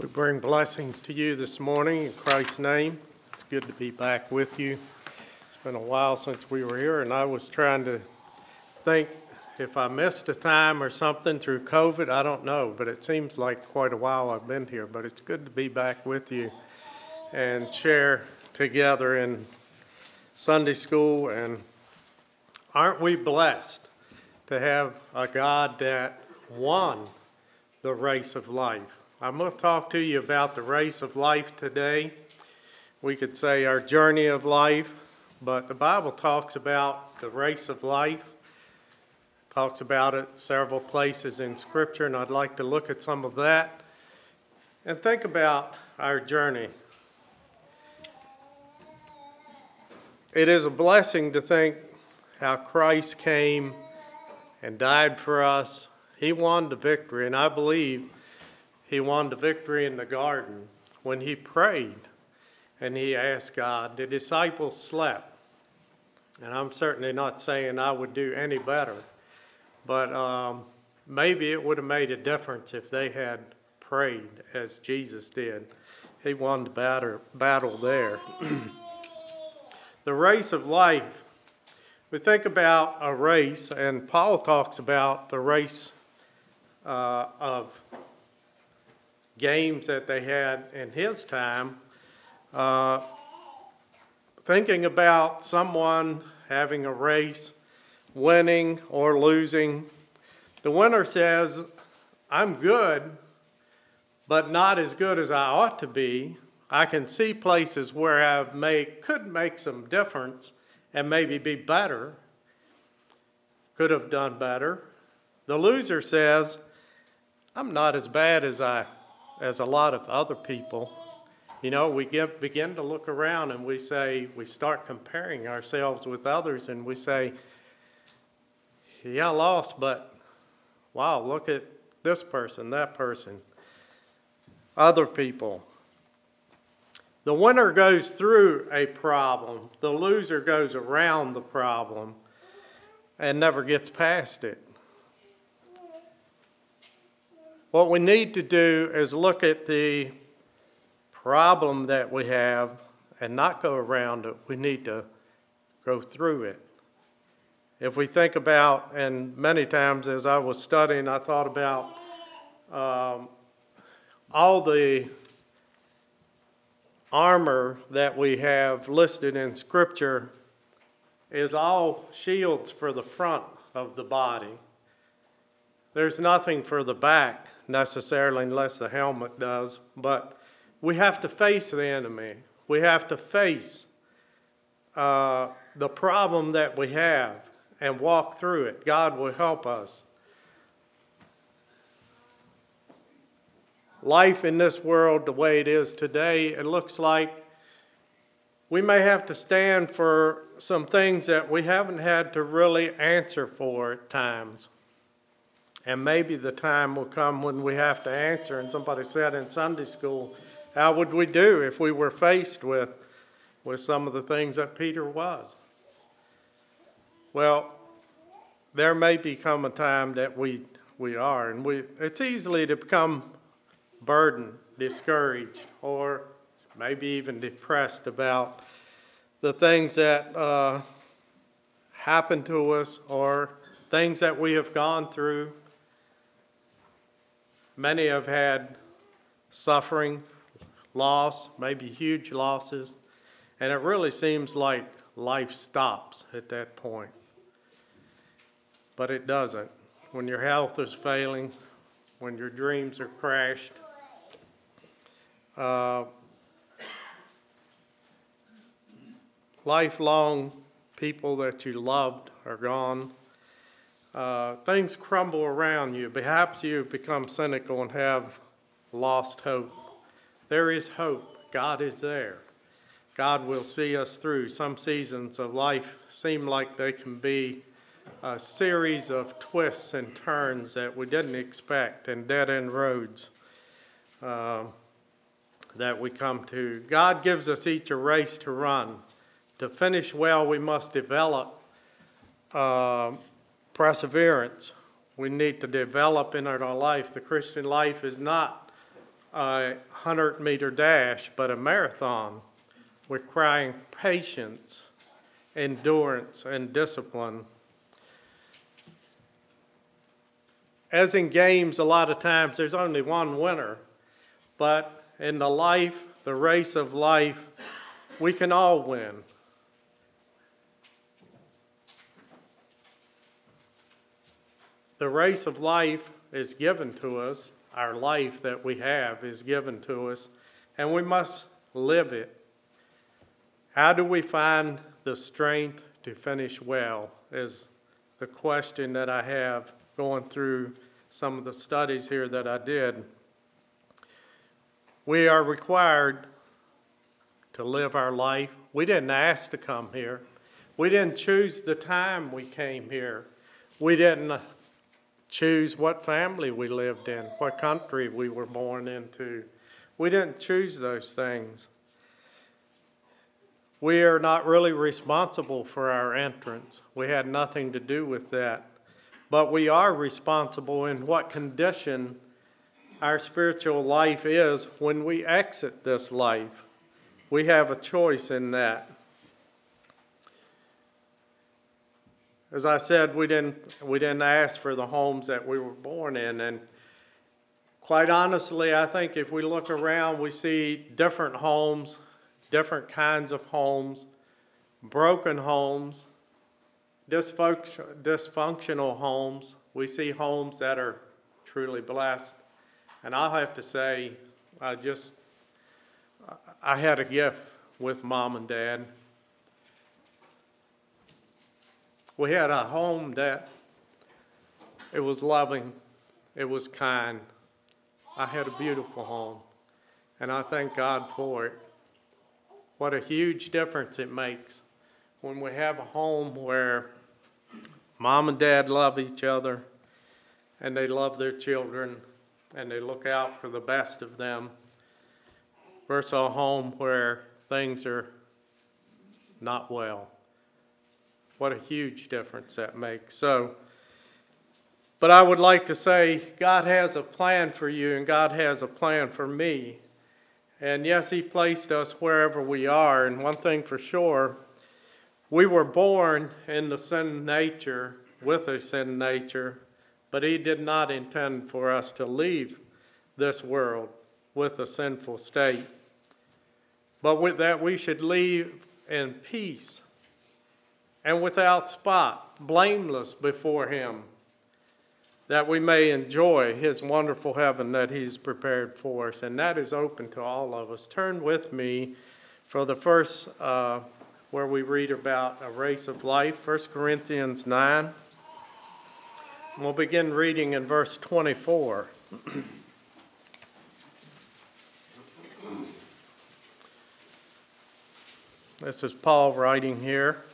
We bring blessings to you this morning in Christ's name. It's good to be back with you. It's been a while since we were here, and I was trying to think if I missed a time or something through COVID. I don't know, but it seems like quite a while I've been here. But it's good to be back with you and share together in Sunday school. And aren't we blessed to have a God that won the race of life? I'm going to talk to you about the race of life today. We could say our journey of life, but the Bible talks about the race of life, talks about it several places in Scripture, and I'd like to look at some of that and think about our journey. It is a blessing to think how Christ came and died for us. He won the victory, and I believe he won the victory in the garden when he prayed and he asked God. The disciples slept. And I'm certainly not saying I would do any better, but um, maybe it would have made a difference if they had prayed as Jesus did. He won the battle, there. the race of life. We think about a race, and Paul talks about the race uh, of games that they had in his time, uh, thinking about someone having a race, winning or losing. The winner says, I'm good, but not as good as I ought to be. I can see places where I make, could make some difference and maybe be better, could have done better. The loser says, I'm not as bad as I as a lot of other people, you know, we get, begin to look around and we say, we start comparing ourselves with others and we say, yeah, I lost, but wow, look at this person, that person, other people. The winner goes through a problem, the loser goes around the problem and never gets past it. What we need to do is look at the problem that we have and not go around it. We need to go through it. If we think about, and many times as I was studying, I thought about um, all the armor that we have listed in Scripture is all shields for the front of the body. There's nothing for the back necessarily unless the helmet does, but we have to face the enemy. We have to face uh, the problem that we have and walk through it. God will help us. Life in this world, the way it is today, it looks like we may have to stand for some things that we haven't had to really answer for at times. And maybe the time will come when we have to answer. And somebody said in Sunday school, how would we do if we were faced with, with some of the things that Peter was? Well, there may become a time that we, we are, and we, it's easily to become burdened, discouraged, or maybe even depressed about the things that uh, happen to us or things that we have gone through Many have had suffering, loss, maybe huge losses, and it really seems like life stops at that point. But it doesn't. When your health is failing, when your dreams are crashed, uh, lifelong people that you loved are gone uh, things crumble around you. Perhaps you become cynical and have lost hope. There is hope. God is there. God will see us through. Some seasons of life seem like they can be a series of twists and turns that we didn't expect and dead end roads uh, that we come to. God gives us each a race to run. To finish well, we must develop uh, perseverance we need to develop in our life. The Christian life is not a 100 meter dash, but a marathon requiring patience, endurance, and discipline. As in games, a lot of times there's only one winner, but in the life, the race of life, we can all win. The race of life is given to us, our life that we have is given to us, and we must live it. How do we find the strength to finish well? Is the question that I have going through some of the studies here that I did. We are required to live our life. We didn't ask to come here. We didn't choose the time we came here. We didn't choose what family we lived in, what country we were born into. We didn't choose those things. We are not really responsible for our entrance. We had nothing to do with that. But we are responsible in what condition our spiritual life is when we exit this life. We have a choice in that. As I said, we didn't, we didn't ask for the homes that we were born in. And quite honestly, I think if we look around, we see different homes, different kinds of homes, broken homes, dysfunctional homes. We see homes that are truly blessed. And I'll have to say, I just, I had a gift with mom and dad. We had a home that it was loving, it was kind. I had a beautiful home, and I thank God for it. What a huge difference it makes when we have a home where mom and dad love each other and they love their children and they look out for the best of them versus a home where things are not well. What a huge difference that makes. So, but I would like to say God has a plan for you and God has a plan for me. And yes, He placed us wherever we are. And one thing for sure, we were born in the sin nature, with a sin nature, but He did not intend for us to leave this world with a sinful state, but with that we should leave in peace and without spot, blameless before Him, that we may enjoy His wonderful heaven that He's prepared for us. And that is open to all of us. Turn with me for the first, uh, where we read about a race of life, 1 Corinthians 9. We'll begin reading in verse 24. this is Paul writing here.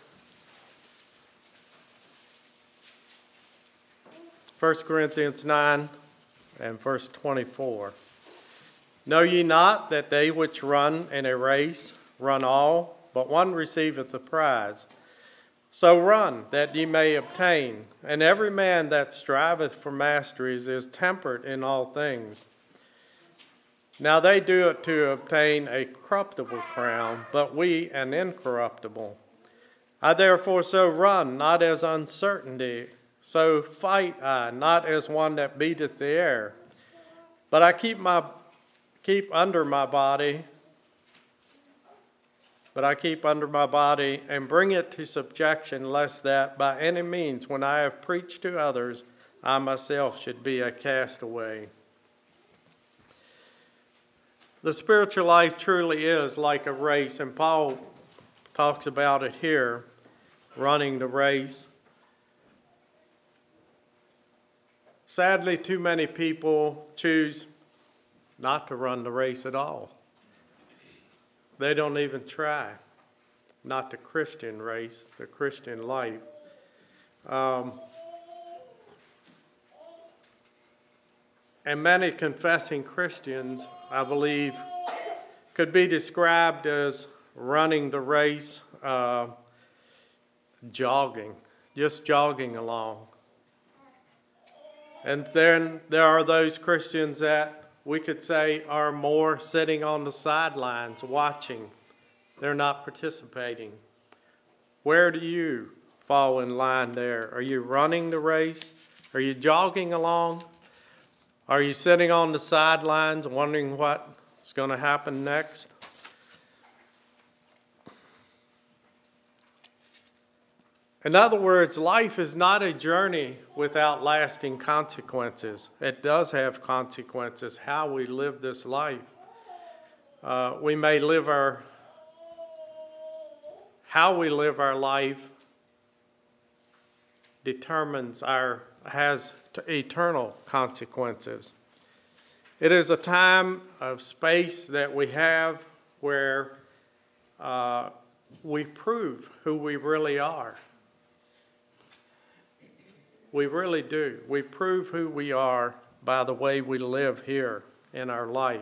1 Corinthians 9 and verse 24. Know ye not that they which run in a race run all, but one receiveth the prize? So run, that ye may obtain. And every man that striveth for masteries is temperate in all things. Now they do it to obtain a corruptible crown, but we an incorruptible. I therefore so run, not as uncertainty so fight I, not as one that beateth the air, but I keep my keep under my body, but I keep under my body and bring it to subjection, lest that by any means, when I have preached to others, I myself should be a castaway. The spiritual life truly is like a race, and Paul talks about it here running the race. Sadly, too many people choose not to run the race at all. They don't even try. Not the Christian race, the Christian life. Um, and many confessing Christians, I believe, could be described as running the race, uh, jogging, just jogging along. And then there are those Christians that we could say, are more sitting on the sidelines watching. They're not participating. Where do you fall in line there? Are you running the race? Are you jogging along? Are you sitting on the sidelines wondering what's going to happen next? In other words, life is not a journey without lasting consequences. It does have consequences how we live this life. Uh, we may live our how we live our life determines our has eternal consequences. It is a time of space that we have where uh, we prove who we really are. We really do. We prove who we are by the way we live here in our life.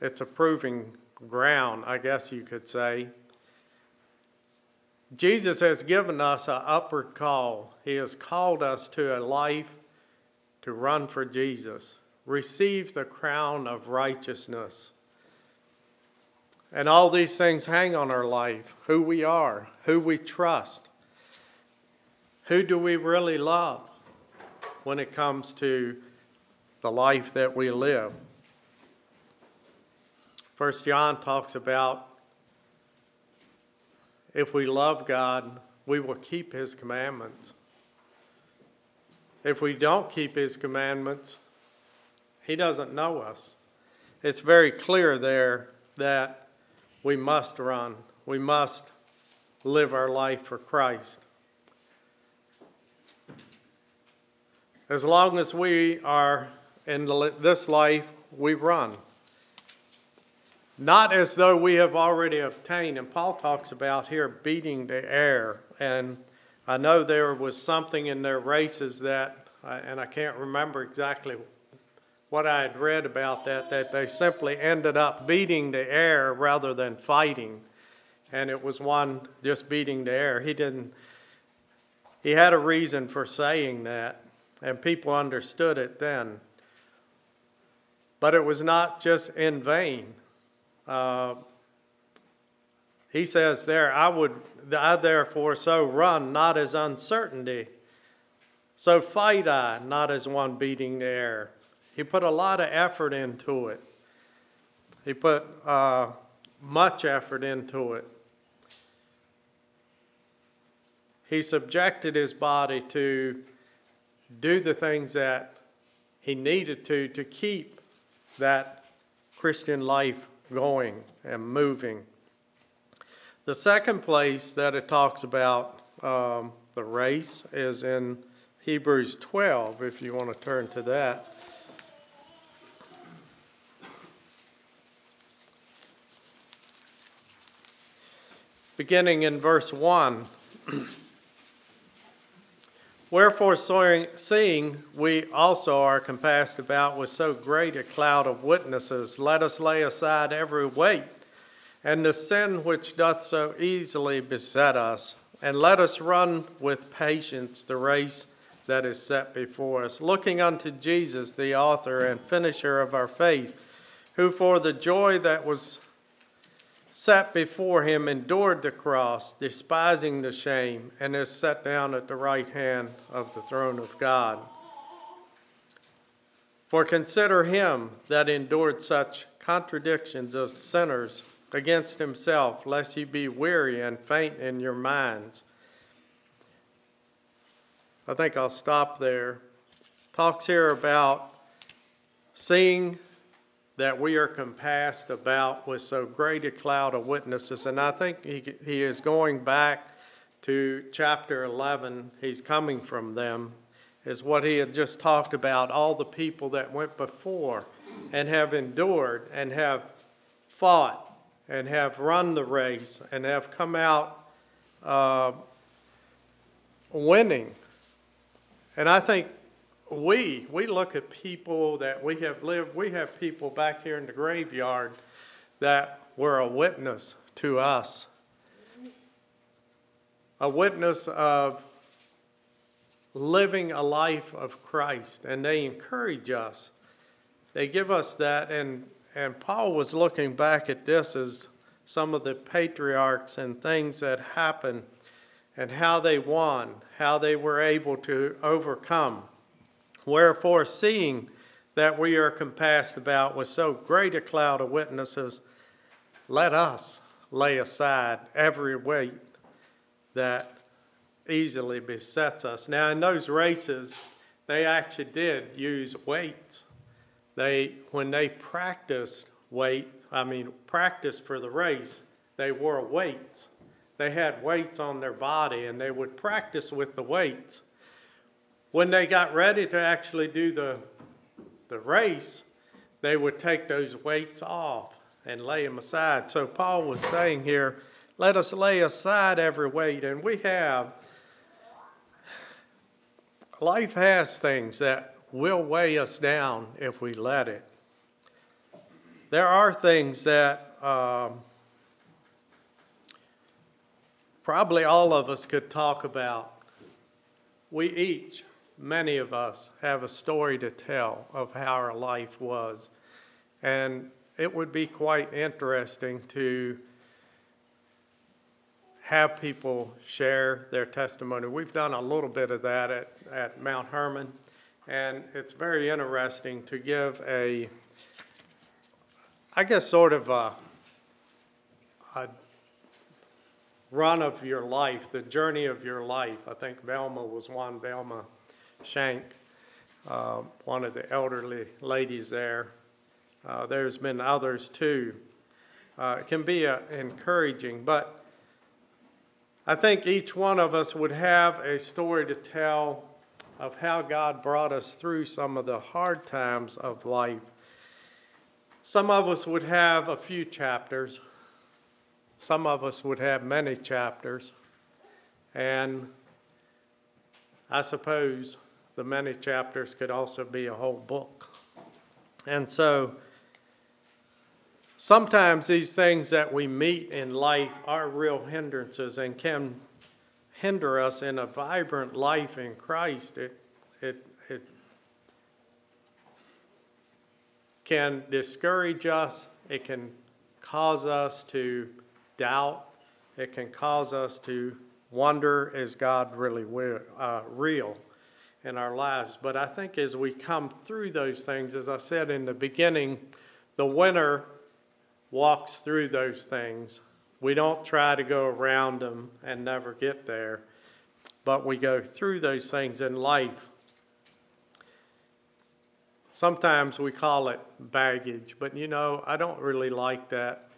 It's a proving ground, I guess you could say. Jesus has given us an upward call. He has called us to a life to run for Jesus, receive the crown of righteousness. And all these things hang on our life who we are, who we trust, who do we really love when it comes to the life that we live? First John talks about if we love God, we will keep his commandments. If we don't keep his commandments, he doesn't know us. It's very clear there that we must run. We must live our life for Christ. As long as we are in this life, we run. Not as though we have already obtained. And Paul talks about here beating the air. And I know there was something in their races that, and I can't remember exactly what I had read about that, that they simply ended up beating the air rather than fighting. And it was one just beating the air. He didn't, he had a reason for saying that and people understood it then. But it was not just in vain. Uh, he says there, I would, I therefore so run, not as uncertainty. So fight I, not as one beating the air. He put a lot of effort into it. He put uh, much effort into it. He subjected his body to do the things that he needed to to keep that Christian life going and moving. The second place that it talks about um, the race is in Hebrews 12, if you want to turn to that. Beginning in verse 1. Wherefore, seeing we also are compassed about with so great a cloud of witnesses, let us lay aside every weight and the sin which doth so easily beset us, and let us run with patience the race that is set before us, looking unto Jesus, the author and finisher of our faith, who for the joy that was sat before him, endured the cross, despising the shame, and is set down at the right hand of the throne of God. For consider him that endured such contradictions of sinners against himself, lest ye be weary and faint in your minds. I think I'll stop there. Talks here about seeing that we are compassed about with so great a cloud of witnesses. And I think he, he is going back to chapter 11. He's coming from them, is what he had just talked about all the people that went before and have endured and have fought and have run the race and have come out uh, winning. And I think we we look at people that we have lived we have people back here in the graveyard that were a witness to us a witness of living a life of Christ, and they encourage us. They give us that, and, and Paul was looking back at this as some of the patriarchs and things that happened and how they won, how they were able to overcome. Wherefore, seeing that we are compassed about with so great a cloud of witnesses, let us lay aside every weight that easily besets us. Now, in those races, they actually did use weights. They, when they practiced weight, I mean, practiced for the race, they wore weights. They had weights on their body and they would practice with the weights. When they got ready to actually do the, the race, they would take those weights off and lay them aside. So Paul was saying here, let us lay aside every weight. And we have, life has things that will weigh us down if we let it. There are things that um, probably all of us could talk about. We each, many of us, have a story to tell of how our life was. And it would be quite interesting to have people share their testimony. We've done a little bit of that at, at Mount Hermon, and it's very interesting to give a, I guess, sort of a, a run of your life, the journey of your life. I think Velma was one, Velma Shank, uh, one of the elderly ladies there. Uh, there's been others too. Uh, it can be uh, encouraging, but I think each one of us would have a story to tell of how God brought us through some of the hard times of life. Some of us would have a few chapters, some of us would have many chapters, and I suppose the many chapters could also be a whole book. And so, Sometimes these things that we meet in life are real hindrances and can hinder us in a vibrant life in Christ. It, it, it can discourage us, it can cause us to doubt, it can cause us to wonder is God really uh, real in our lives. But I think as we come through those things, as I said in the beginning, the winner walks through those things. We don't try to go around them and never get there, but we go through those things in life. Sometimes we call it baggage, but you know, I don't really like that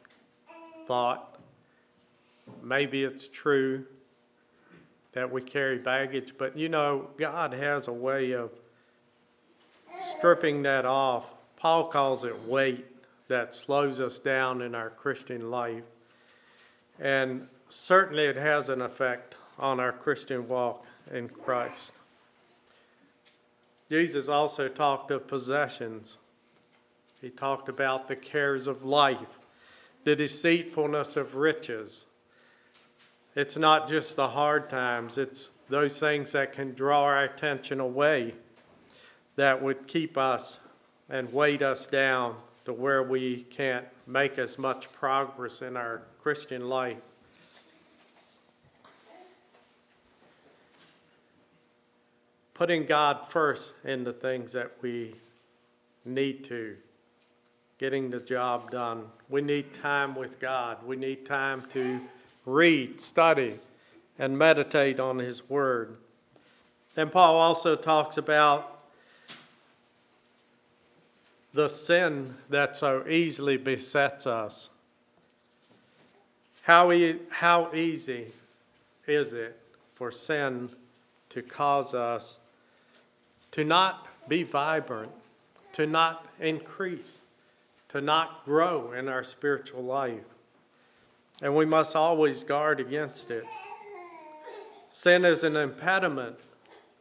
thought. Maybe it's true that we carry baggage, but you know, God has a way of stripping that off. Paul calls it weight that slows us down in our Christian life. And certainly it has an effect on our Christian walk in Christ. Jesus also talked of possessions. He talked about the cares of life, the deceitfulness of riches. It's not just the hard times, it's those things that can draw our attention away that would keep us and weight us down to where we can't make as much progress in our Christian life. Putting God first in the things that we need to, getting the job done. We need time with God. We need time to read, study, and meditate on His Word. And Paul also talks about the sin that so easily besets us. How, e- how easy is it for sin to cause us to not be vibrant, to not increase, to not grow in our spiritual life? And we must always guard against it. Sin is an impediment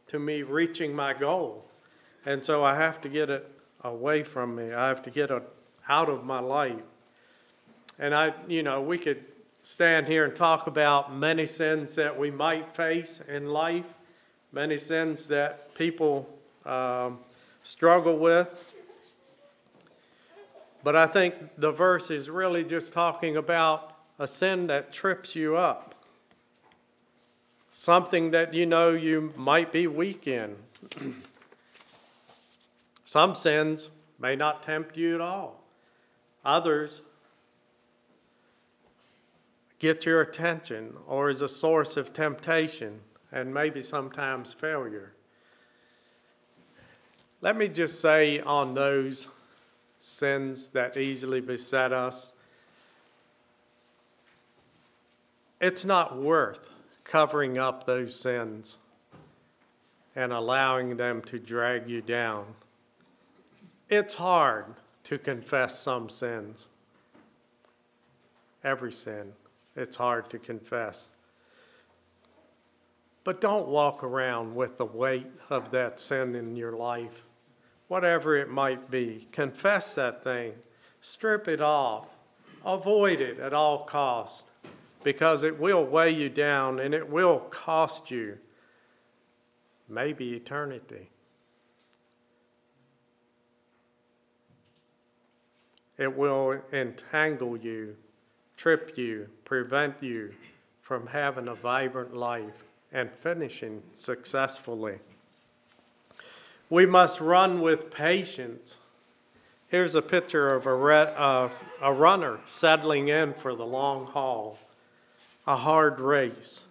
to me reaching my goal. And so I have to get it away from me. I have to get it out of my life. And I, you know, we could stand here and talk about many sins that we might face in life, many sins that people um, struggle with. But I think the verse is really just talking about a sin that trips you up, something that you know you might be weak in. Some sins may not tempt you at all, others get your attention or is a source of temptation and maybe sometimes failure. Let me just say on those sins that easily beset us, it's not worth covering up those sins and allowing them to drag you down. It's hard to confess some sins. Every sin, it's hard to confess. But don't walk around with the weight of that sin in your life, whatever it might be. Confess that thing, strip it off, avoid it at all cost, because it will weigh you down and it will cost you maybe eternity. It will entangle you, trip you, prevent you from having a vibrant life and finishing successfully. We must run with patience. Here's a picture of a, re- uh, a runner settling in for the long haul, a hard race.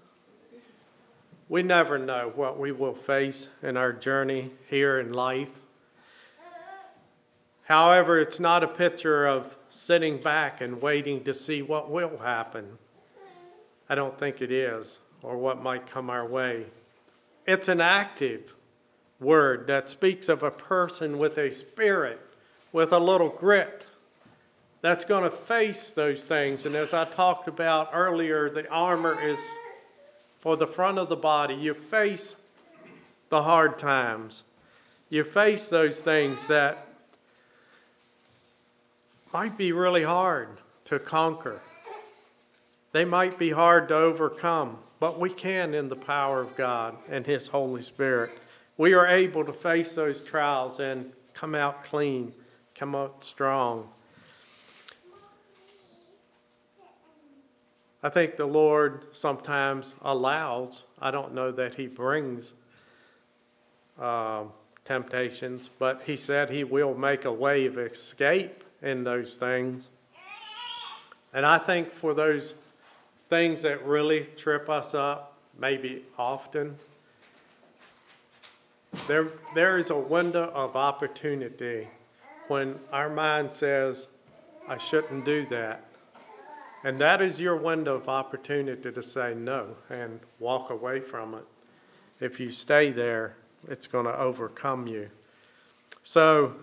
We never know what we will face in our journey here in life. However, it's not a picture of sitting back and waiting to see what will happen. I don't think it is or what might come our way. It's an active word that speaks of a person with a spirit, with a little grit, that's going to face those things. And as I talked about earlier, the armor is for the front of the body. You face the hard times, you face those things that might be really hard to conquer, they might be hard to overcome but we can in the power of God and His Holy Spirit. We are able to face those trials and come out clean, come out strong. I think the Lord sometimes allows, I don't know that He brings uh, temptations, but He said He will make a way of escape in those things. And I think for those things that really trip us up, maybe often, there, there is a window of opportunity when our mind says, I shouldn't do that. And that is your window of opportunity to say no and walk away from it. If you stay there, it's going to overcome you. So,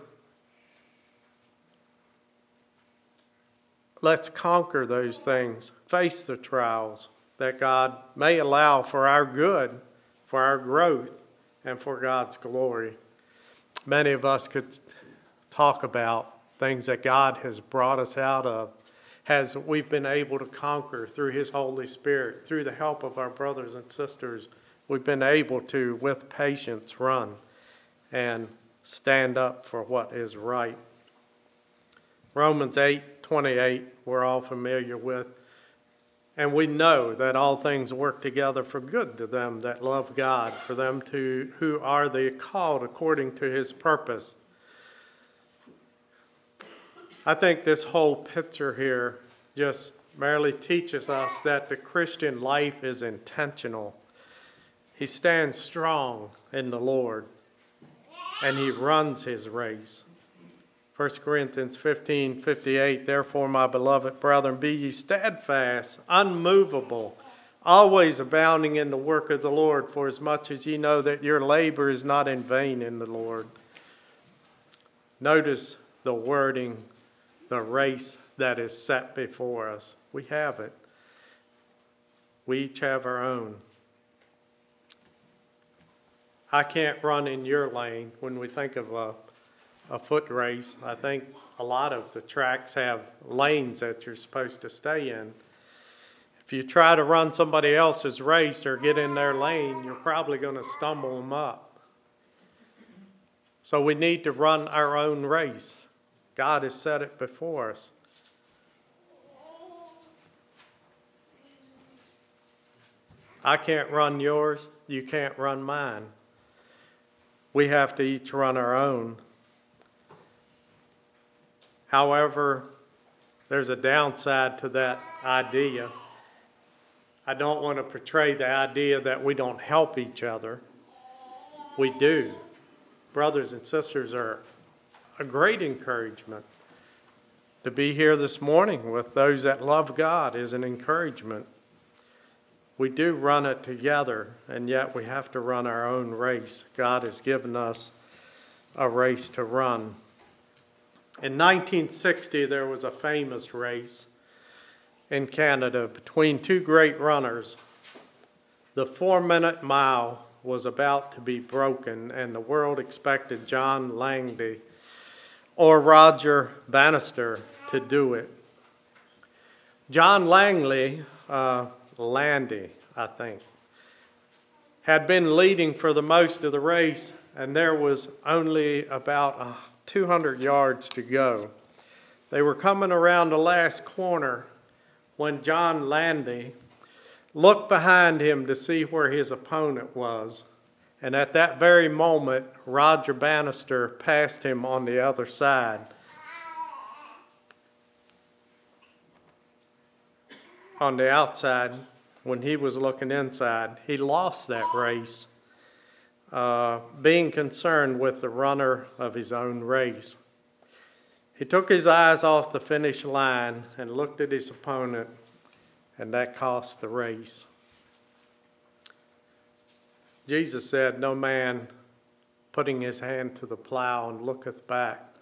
let's conquer those things, face the trials that God may allow for our good, for our growth, and for God's glory. Many of us could talk about things that God has brought us out of, has we've been able to conquer through His Holy Spirit, through the help of our brothers and sisters. We've been able to, with patience, run and stand up for what is right. Romans 8 28, we're all familiar with. And we know that all things work together for good to them that love God, for them to, who are the called according to his purpose. I think this whole picture here just merely teaches us that the Christian life is intentional. He stands strong in the Lord and he runs his race. 1 Corinthians 15 58, therefore, my beloved brethren, be ye steadfast, unmovable, always abounding in the work of the Lord, for as much as ye know that your labor is not in vain in the Lord. Notice the wording, the race that is set before us. We have it. We each have our own. I can't run in your lane when we think of a a foot race. I think a lot of the tracks have lanes that you're supposed to stay in. If you try to run somebody else's race or get in their lane, you're probably going to stumble them up. So we need to run our own race. God has set it before us. I can't run yours, you can't run mine. We have to each run our own. However, there's a downside to that idea. I don't want to portray the idea that we don't help each other. We do. Brothers and sisters are a great encouragement. To be here this morning with those that love God is an encouragement. We do run it together, and yet we have to run our own race. God has given us a race to run. In 1960, there was a famous race in Canada between two great runners. The four minute mile was about to be broken, and the world expected John Langley or Roger Bannister to do it. John Langley, uh, Landy, I think, had been leading for the most of the race, and there was only about uh, 200 yards to go. They were coming around the last corner when John Landy looked behind him to see where his opponent was. And at that very moment, Roger Bannister passed him on the other side. On the outside, when he was looking inside, he lost that race uh, being concerned with the runner of his own race. He took his eyes off the finish line and looked at his opponent, and that cost the race. Jesus said, No man putting his hand to the plow and looketh back,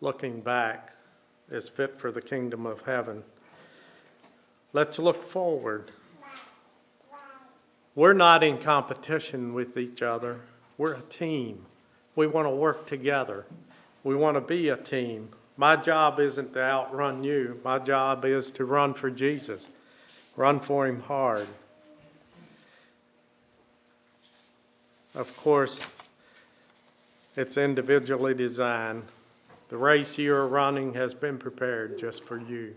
looking back, is fit for the kingdom of heaven. Let's look forward. We're not in competition with each other. We're a team. We want to work together. We want to be a team. My job isn't to outrun you. My job is to run for Jesus, run for Him hard. Of course, it's individually designed. The race you're running has been prepared just for you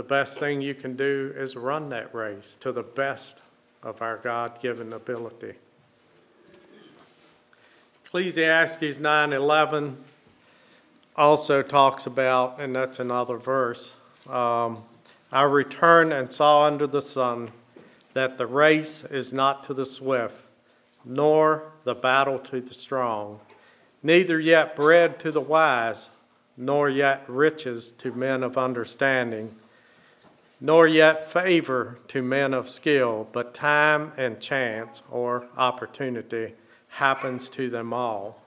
the best thing you can do is run that race to the best of our God given ability. Ecclesiastes 9:11 also talks about, and that's another verse. Um, I returned and saw under the sun that the race is not to the swift, nor the battle to the strong, neither yet bread to the wise, nor yet riches to men of understanding nor yet favor to men of skill, but time and chance or opportunity happens to them all.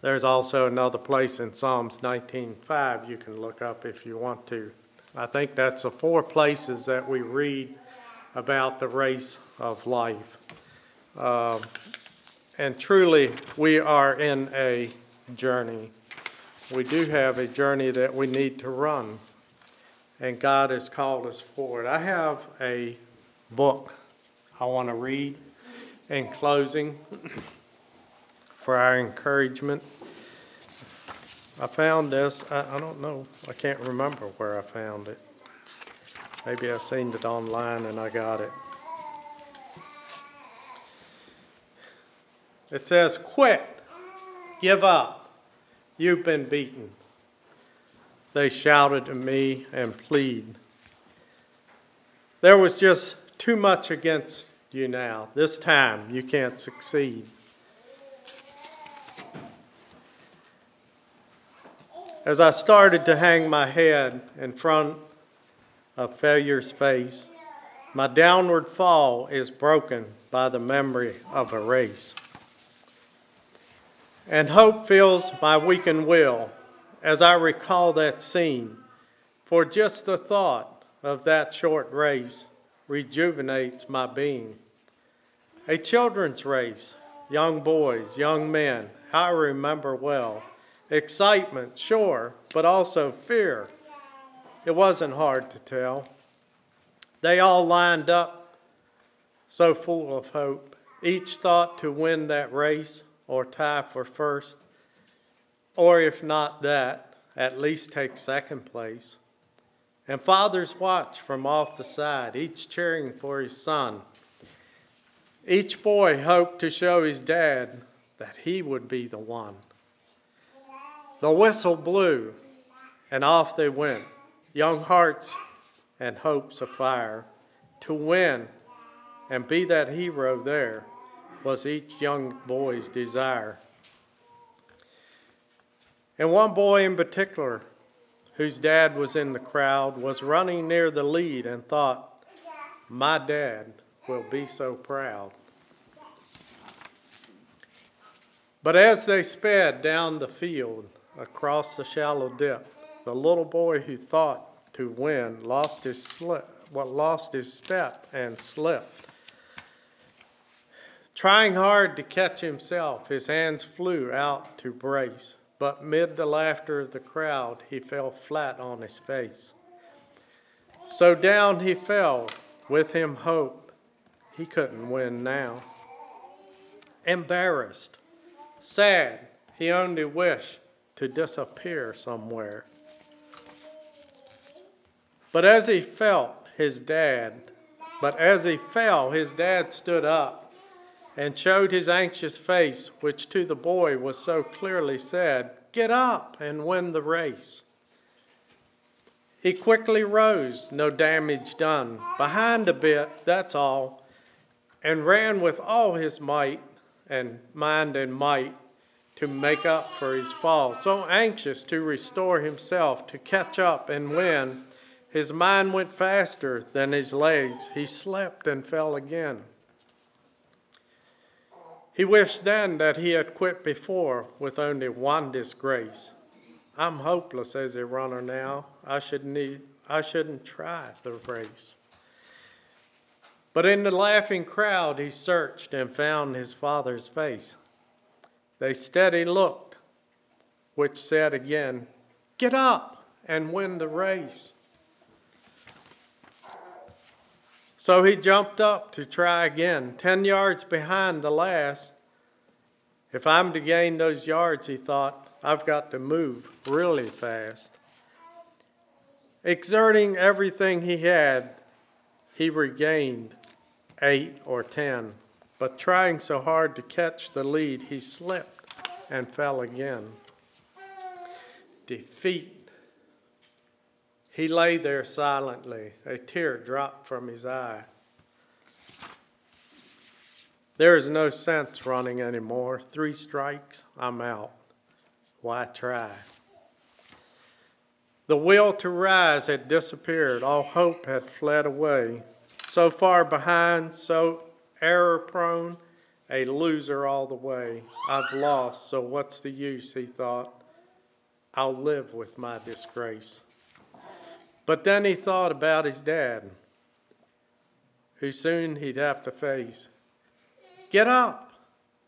There's also another place in Psalms 19:5 you can look up if you want to. I think that's the four places that we read about the race of life. Uh, and truly, we are in a journey. We do have a journey that we need to run and God has called us forward. I have a book I want to read in closing for our encouragement. I found this, I, I, don't know, I can't remember where I found it. Maybe I seen it online and I got it. It says, Quit, give up, you've been beaten. They shouted to me and plead. There was just too much against you now. This time you can't succeed. As I started to hang my head in front of failure's face, my downward fall is broken by the memory of a race. And hope fills my weakened will as I recall that scene, for just the thought of that short race rejuvenates my being. A children's race, young boys, young men, I remember well. Excitement, sure, but also fear. It wasn't hard to tell. They all lined up so full of hope. Each thought to win that race or tie for first, or if not that, at least take second place. And fathers watched from off the side, each cheering for his son. Each boy hoped to show his dad that he would be the one. The whistle blew, and off they went, young hearts and hopes afire. To win and be that hero there was each young boy's desire. And one boy in particular, whose dad was in the crowd, was running near the lead and thought, My dad will be so proud. But as they sped down the field across the shallow dip, the little boy who thought to win lost his slip, well, lost his step and slipped. Trying hard to catch himself, his hands flew out to brace, but mid the laughter of the crowd, he fell flat on his face. So down he fell, with him hope he couldn't win now. Embarrassed, sad, he only wished to disappear somewhere. But as he felt his dad, but as he fell, his dad stood up and showed his anxious face, which to the boy was so clearly said, Get up and win the race. He quickly rose, no damage done, behind a bit, that's all, and ran with all his might and mind and might to make up for his fall, so anxious to restore himself, to catch up and win. His mind went faster than his legs. He slipped and fell again. He wished then that he had quit before with only one disgrace. I'm hopeless as a runner now. I should need I shouldn't try the race. But in the laughing crowd he searched and found his father's face. They steady looked, which said again, Get up and win the race. So he jumped up to try again, 10 yards behind the last. If I'm to gain those yards, he thought, I've got to move really fast. Exerting everything he had, he regained eight or ten, but trying so hard to catch the lead, he slipped and fell again. Defeat he lay there silently, a tear dropped from his eye. There is no sense running anymore. Three strikes, I'm out. Why try? The will to rise had disappeared, all hope had fled away. So far behind, so error prone, a loser all the way. I've lost, so what's the use, he thought. I'll live with my disgrace. But then he thought about his dad, who soon he'd have to face. Get up!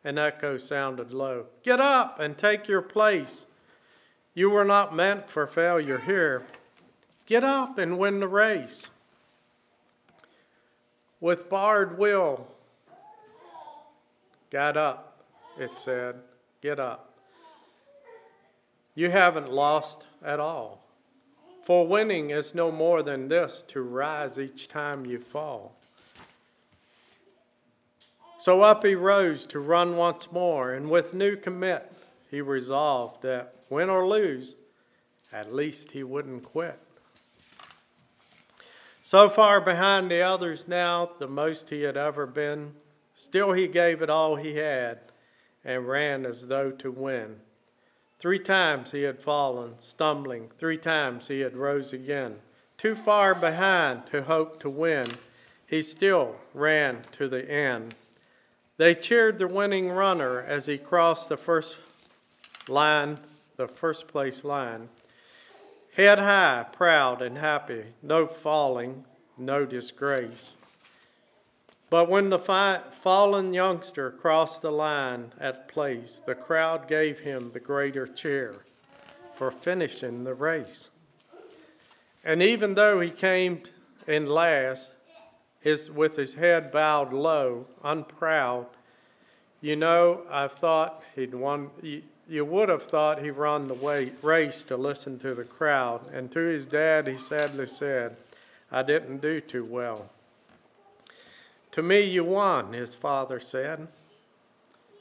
An echo sounded low. Get up and take your place. You were not meant for failure here. Get up and win the race. With bared will, got up, it said. Get up. You haven't lost at all. For winning is no more than this to rise each time you fall. So up he rose to run once more, and with new commit, he resolved that win or lose, at least he wouldn't quit. So far behind the others now, the most he had ever been, still he gave it all he had and ran as though to win. Three times he had fallen, stumbling. Three times he had rose again. Too far behind to hope to win, he still ran to the end. They cheered the winning runner as he crossed the first line, the first place line. Head high, proud and happy, no falling, no disgrace. But when the fi- fallen youngster crossed the line at place, the crowd gave him the greater cheer for finishing the race. And even though he came in last, his, with his head bowed low, unproud, you know, I've thought he'd won. You, you would have thought he run the way, race to listen to the crowd. And to his dad, he sadly said, I didn't do too well. To me, you won, his father said.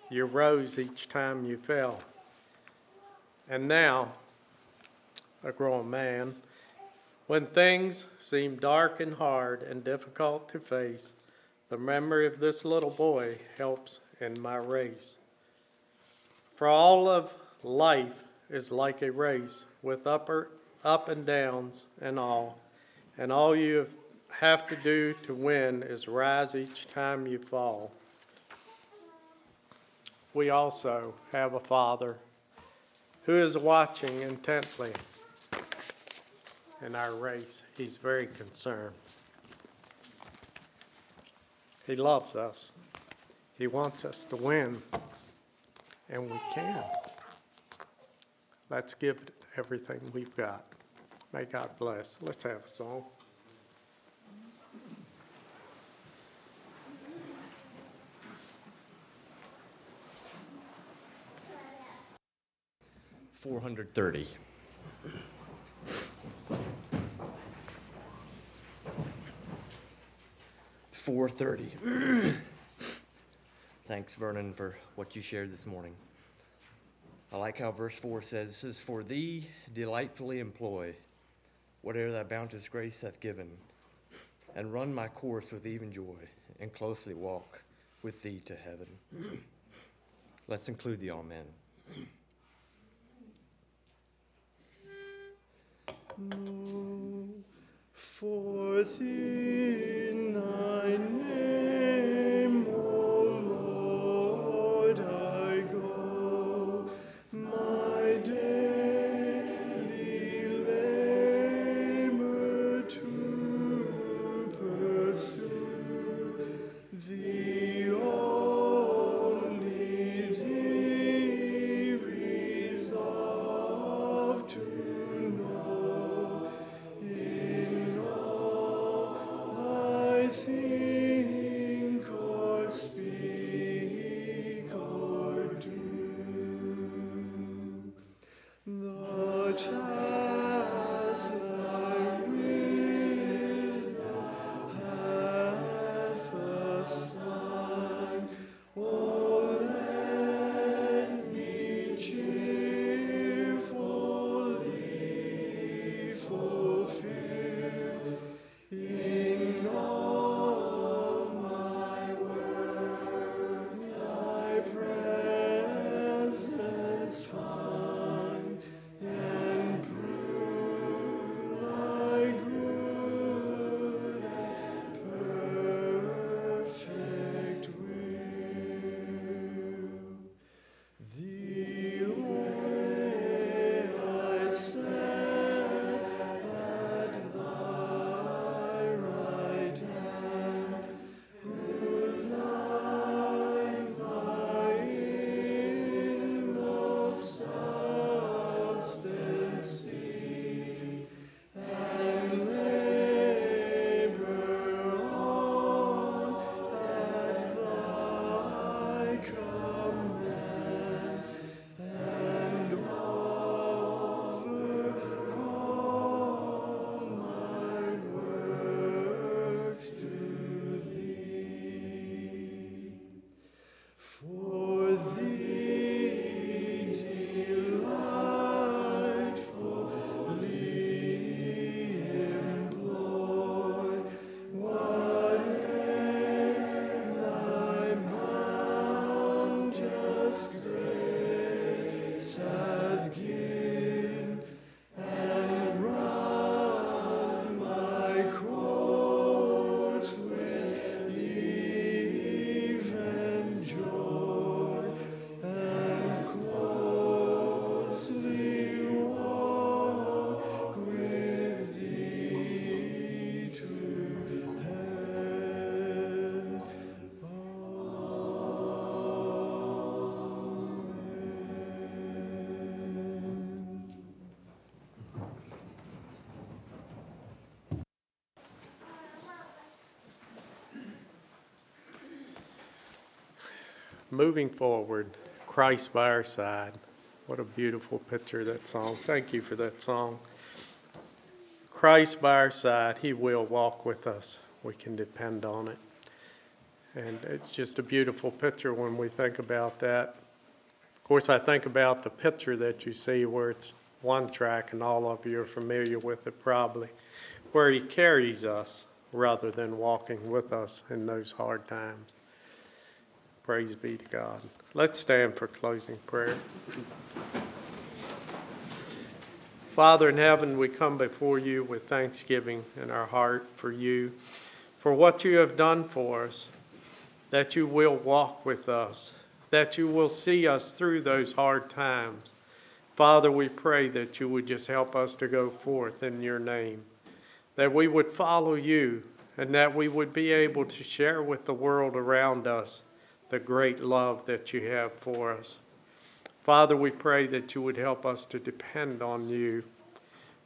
You rose each time you fell. And now, a grown man, when things seem dark and hard and difficult to face, the memory of this little boy helps in my race. For all of life is like a race with upper, up and downs and all, and all you have to do to win is rise each time you fall. We also have a Father who is watching intently in our race. He's very concerned. He loves us. He wants us to win, and we can. Let's give everything we've got. May God bless. Let's have a song. Four hundred thirty. Four thirty. Thanks, Vernon, for what you shared this morning. I like how verse four says, This is for thee delightfully employ whatever thy bounteous grace hath given, and run my course with even joy, and closely walk with thee to heaven. Let's include the Amen. Forth in moving forward, Christ by our side. What a beautiful picture, that song. Thank you for that song. Christ by our side, He will walk with us. We can depend on it. And it's just a beautiful picture when we think about that. Of course, I think about the picture that you see where it's one track, and all of you are familiar with it probably, where He carries us rather than walking with us in those hard times. Praise be to God. Let's stand for closing prayer. Father in heaven, we come before you with thanksgiving in our heart for you, for what you have done for us, that you will walk with us, that you will see us through those hard times. Father, we pray that you would just help us to go forth in your name, that we would follow you, and that we would be able to share with the world around us the great love that you have for us. Father, we pray that you would help us to depend on you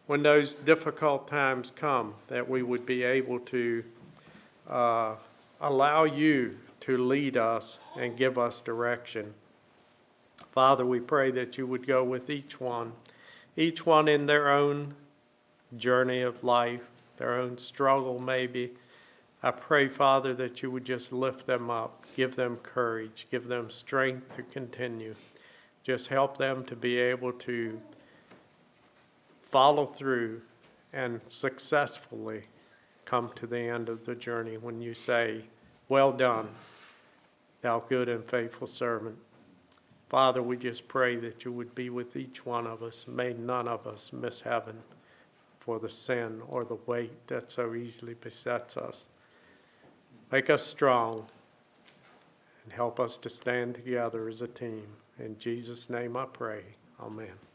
when those difficult times come, that we would be able to uh, allow you to lead us and give us direction. Father, we pray that you would go with each one, each one in their own journey of life, their own struggle, maybe. I pray, Father, that you would just lift them up, give them courage, give them strength to continue. Just help them to be able to follow through and successfully come to the end of the journey when you say, Well done, thou good and faithful servant. Father, we just pray that you would be with each one of us. May none of us miss heaven for the sin or the weight that so easily besets us. Make us strong and help us to stand together as a team. In Jesus' name I pray. Amen.